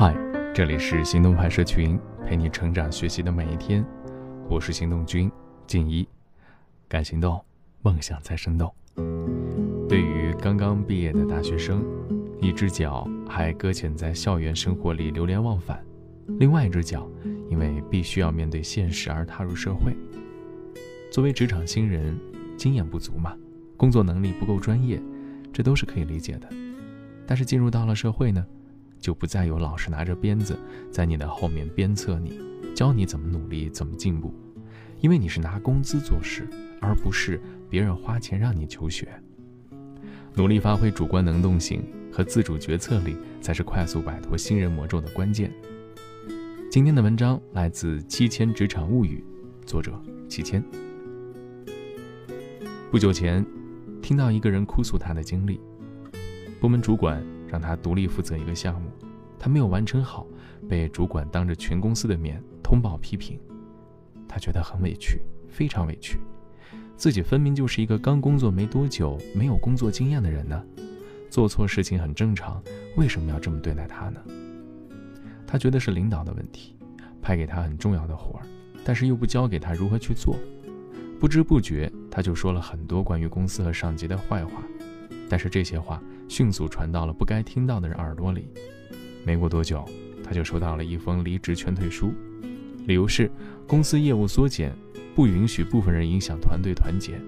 嗨，这里是行动派社群，陪你成长学习的每一天。我是行动君静一，敢行动，梦想在生动。对于刚刚毕业的大学生，一只脚还搁浅在校园生活里流连忘返，另外一只脚因为必须要面对现实而踏入社会。作为职场新人，经验不足嘛，工作能力不够专业，这都是可以理解的。但是进入到了社会呢？就不再有老师拿着鞭子在你的后面鞭策你，教你怎么努力、怎么进步，因为你是拿工资做事，而不是别人花钱让你求学。努力发挥主观能动性和自主决策力，才是快速摆脱新人魔咒的关键。今天的文章来自《七千职场物语》，作者七千。不久前，听到一个人哭诉他的经历，部门主管。让他独立负责一个项目，他没有完成好，被主管当着全公司的面通报批评，他觉得很委屈，非常委屈，自己分明就是一个刚工作没多久、没有工作经验的人呢，做错事情很正常，为什么要这么对待他呢？他觉得是领导的问题，派给他很重要的活儿，但是又不教给他如何去做，不知不觉他就说了很多关于公司和上级的坏话。但是这些话迅速传到了不该听到的人耳朵里。没过多久，他就收到了一封离职劝退书，理由是公司业务缩减，不允许部分人影响团队团结。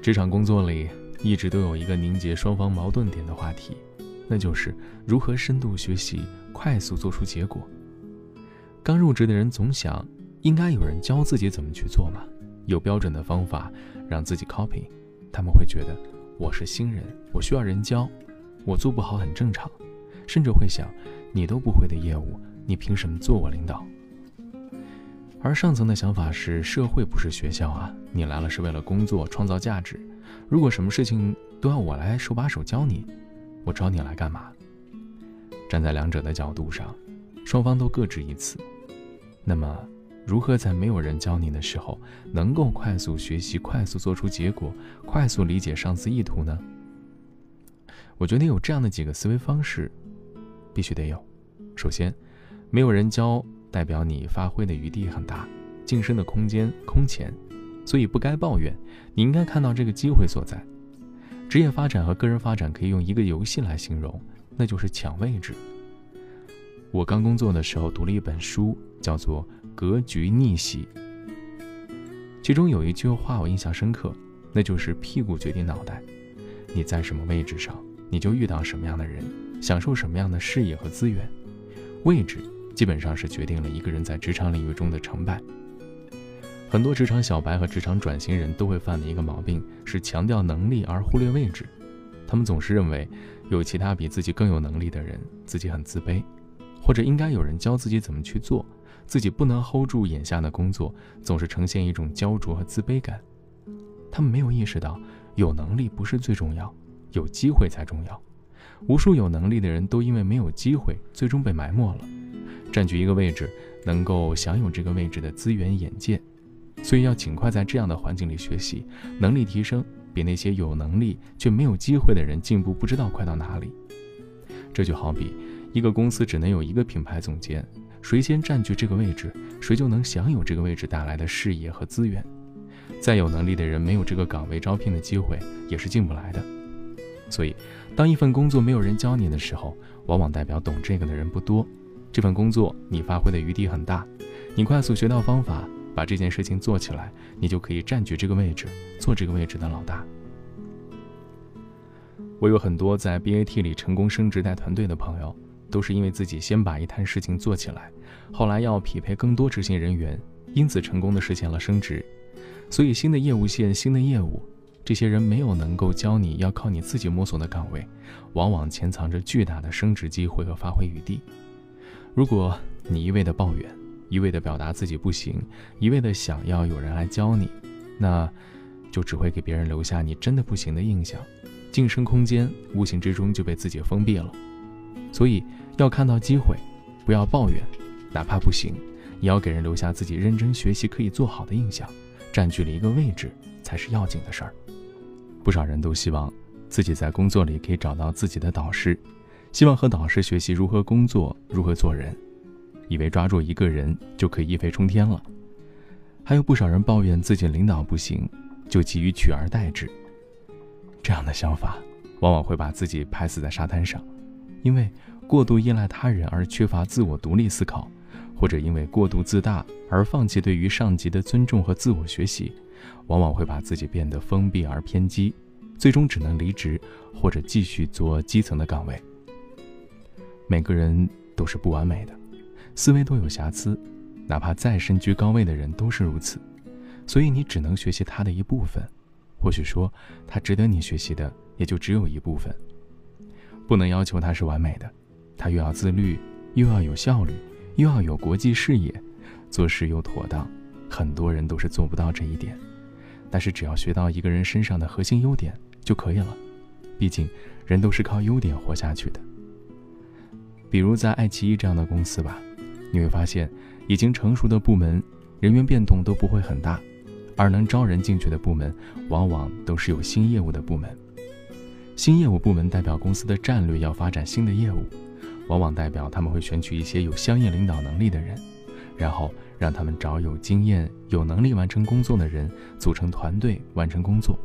职场工作里一直都有一个凝结双方矛盾点的话题，那就是如何深度学习，快速做出结果。刚入职的人总想，应该有人教自己怎么去做嘛，有标准的方法让自己 copy，他们会觉得。我是新人，我需要人教，我做不好很正常，甚至会想，你都不会的业务，你凭什么做我领导？而上层的想法是，社会不是学校啊，你来了是为了工作创造价值，如果什么事情都要我来手把手教你，我招你来干嘛？站在两者的角度上，双方都各执一词，那么。如何在没有人教你的时候，能够快速学习、快速做出结果、快速理解上司意图呢？我觉得有这样的几个思维方式，必须得有。首先，没有人教，代表你发挥的余地很大，晋升的空间空前，所以不该抱怨，你应该看到这个机会所在。职业发展和个人发展可以用一个游戏来形容，那就是抢位置。我刚工作的时候读了一本书，叫做《格局逆袭》。其中有一句话我印象深刻，那就是“屁股决定脑袋”。你在什么位置上，你就遇到什么样的人，享受什么样的事业和资源。位置基本上是决定了一个人在职场领域中的成败。很多职场小白和职场转型人都会犯的一个毛病是强调能力而忽略位置。他们总是认为有其他比自己更有能力的人，自己很自卑。或者应该有人教自己怎么去做，自己不能 hold 住眼下的工作，总是呈现一种焦灼和自卑感。他们没有意识到，有能力不是最重要，有机会才重要。无数有能力的人都因为没有机会，最终被埋没了。占据一个位置，能够享有这个位置的资源眼界，所以要尽快在这样的环境里学习，能力提升，比那些有能力却没有机会的人进步不知道快到哪里。这就好比。一个公司只能有一个品牌总监，谁先占据这个位置，谁就能享有这个位置带来的事业和资源。再有能力的人没有这个岗位招聘的机会，也是进不来的。所以，当一份工作没有人教你的时候，往往代表懂这个的人不多。这份工作你发挥的余地很大，你快速学到方法，把这件事情做起来，你就可以占据这个位置，做这个位置的老大。我有很多在 BAT 里成功升职带团队的朋友。都是因为自己先把一摊事情做起来，后来要匹配更多执行人员，因此成功的实现了升职。所以新的业务线、新的业务，这些人没有能够教你要靠你自己摸索的岗位，往往潜藏着巨大的升职机会和发挥余地。如果你一味的抱怨，一味的表达自己不行，一味的想要有人来教你，那就只会给别人留下你真的不行的印象，晋升空间无形之中就被自己封闭了。所以要看到机会，不要抱怨，哪怕不行，也要给人留下自己认真学习可以做好的印象，占据了一个位置才是要紧的事儿。不少人都希望自己在工作里可以找到自己的导师，希望和导师学习如何工作、如何做人，以为抓住一个人就可以一飞冲天了。还有不少人抱怨自己领导不行，就急于取而代之。这样的想法，往往会把自己拍死在沙滩上，因为过度依赖他人而缺乏自我独立思考，或者因为过度自大而放弃对于上级的尊重和自我学习，往往会把自己变得封闭而偏激，最终只能离职或者继续做基层的岗位。每个人都是不完美的，思维都有瑕疵，哪怕再身居高位的人都是如此。所以你只能学习他的一部分，或许说他值得你学习的也就只有一部分。不能要求他是完美的，他又要自律，又要有效率，又要有国际视野，做事又妥当。很多人都是做不到这一点，但是只要学到一个人身上的核心优点就可以了。毕竟人都是靠优点活下去的。比如在爱奇艺这样的公司吧，你会发现，已经成熟的部门人员变动都不会很大，而能招人进去的部门，往往都是有新业务的部门。新业务部门代表公司的战略要发展新的业务，往往代表他们会选取一些有相应领导能力的人，然后让他们找有经验、有能力完成工作的人组成团队完成工作。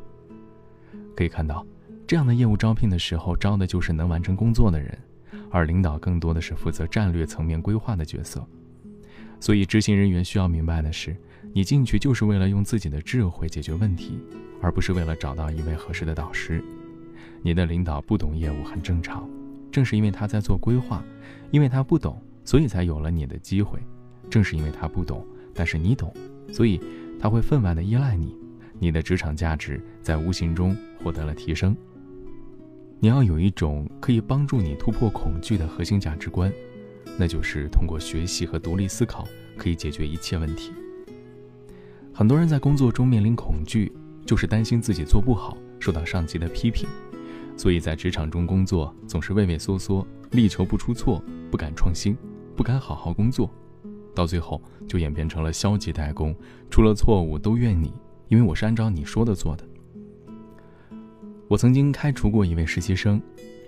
可以看到，这样的业务招聘的时候招的就是能完成工作的人。而领导更多的是负责战略层面规划的角色，所以执行人员需要明白的是，你进去就是为了用自己的智慧解决问题，而不是为了找到一位合适的导师。你的领导不懂业务很正常，正是因为他在做规划，因为他不懂，所以才有了你的机会。正是因为他不懂，但是你懂，所以他会分外的依赖你，你的职场价值在无形中获得了提升。你要有一种可以帮助你突破恐惧的核心价值观，那就是通过学习和独立思考可以解决一切问题。很多人在工作中面临恐惧，就是担心自己做不好，受到上级的批评，所以在职场中工作总是畏畏缩缩，力求不出错，不敢创新，不敢好好工作，到最后就演变成了消极怠工，出了错误都怨你，因为我是按照你说的做的。我曾经开除过一位实习生，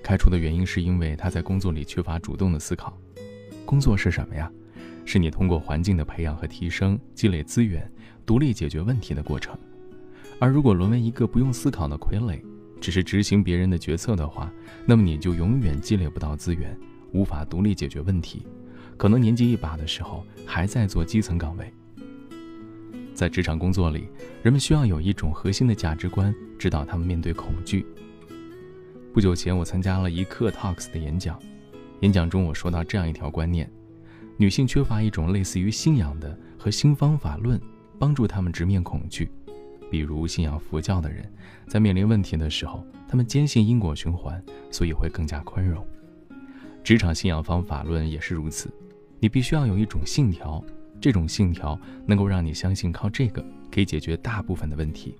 开除的原因是因为他在工作里缺乏主动的思考。工作是什么呀？是你通过环境的培养和提升，积累资源，独立解决问题的过程。而如果沦为一个不用思考的傀儡，只是执行别人的决策的话，那么你就永远积累不到资源，无法独立解决问题。可能年纪一把的时候，还在做基层岗位。在职场工作里，人们需要有一种核心的价值观，指导他们面对恐惧。不久前，我参加了一课 Talks 的演讲，演讲中我说到这样一条观念：女性缺乏一种类似于信仰的和新方法论，帮助他们直面恐惧。比如信仰佛教的人，在面临问题的时候，他们坚信因果循环，所以会更加宽容。职场信仰方法论也是如此，你必须要有一种信条。这种信条能够让你相信，靠这个可以解决大部分的问题。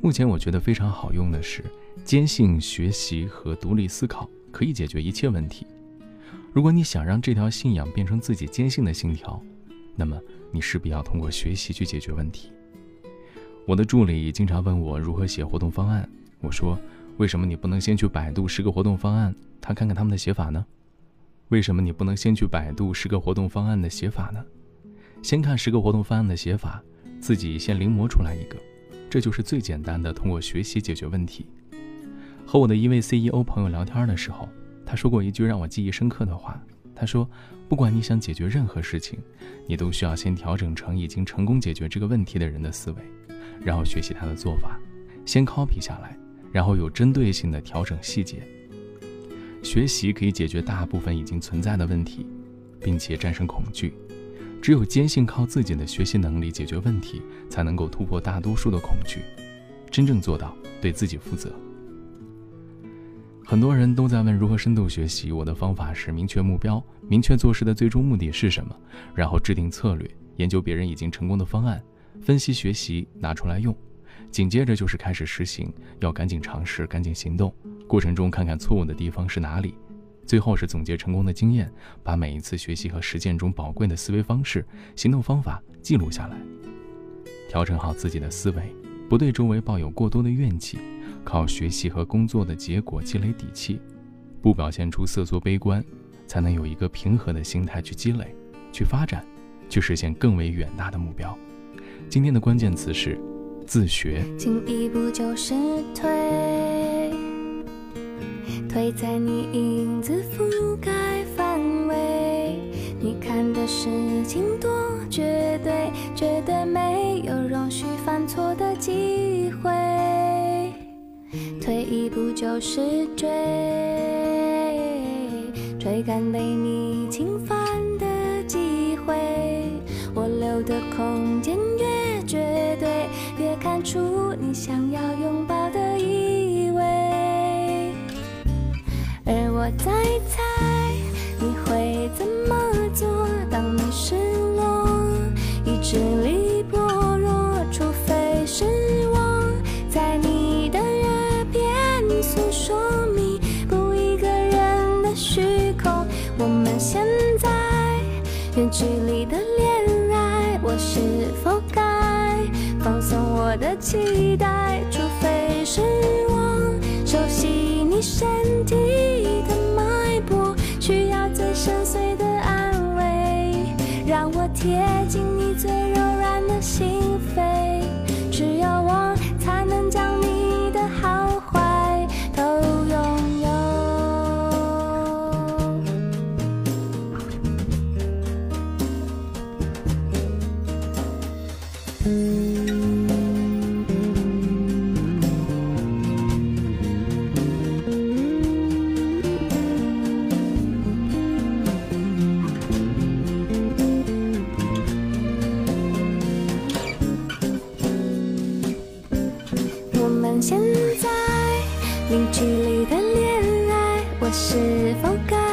目前我觉得非常好用的是，坚信学习和独立思考可以解决一切问题。如果你想让这条信仰变成自己坚信的信条，那么你势必要通过学习去解决问题。我的助理经常问我如何写活动方案，我说：为什么你不能先去百度十个活动方案，他看看他们的写法呢？为什么你不能先去百度十个活动方案的写法呢？先看十个活动方案的写法，自己先临摹出来一个，这就是最简单的通过学习解决问题。和我的一位 CEO 朋友聊天的时候，他说过一句让我记忆深刻的话。他说：“不管你想解决任何事情，你都需要先调整成已经成功解决这个问题的人的思维，然后学习他的做法，先 copy 下来，然后有针对性的调整细节。学习可以解决大部分已经存在的问题，并且战胜恐惧。”只有坚信靠自己的学习能力解决问题，才能够突破大多数的恐惧，真正做到对自己负责。很多人都在问如何深度学习，我的方法是明确目标，明确做事的最终目的是什么，然后制定策略，研究别人已经成功的方案，分析学习拿出来用，紧接着就是开始实行，要赶紧尝试，赶紧行动，过程中看看错误的地方是哪里。最后是总结成功的经验，把每一次学习和实践中宝贵的思维方式、行动方法记录下来，调整好自己的思维，不对周围抱有过多的怨气，靠学习和工作的结果积累底气，不表现出瑟缩悲观，才能有一个平和的心态去积累、去发展、去实现更为远大的目标。今天的关键词是自学。进一步就是退，退在你影子覆盖范围。你看的事情多绝对，绝对没有容许犯错的机会。退一步就是追，追赶被你侵犯的机会。我留的空间我在猜你会怎么做，当你失落，意志力薄弱，除非是我在你的耳边诉说弥补一个人的虚空。我们现在远距离的恋爱，我是否该放松我的期待？让现在零距离的恋爱，我是否该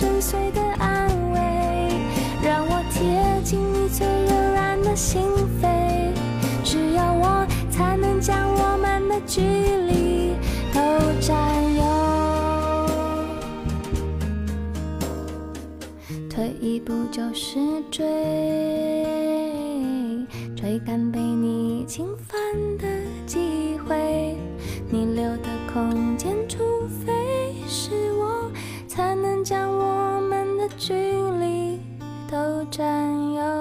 深邃的安慰，让我贴近你最柔软的心扉。只有我才能将我们的距离都占有。退一步就是追，追赶被你侵犯的机会。你留的空间，除非是，距离都占有。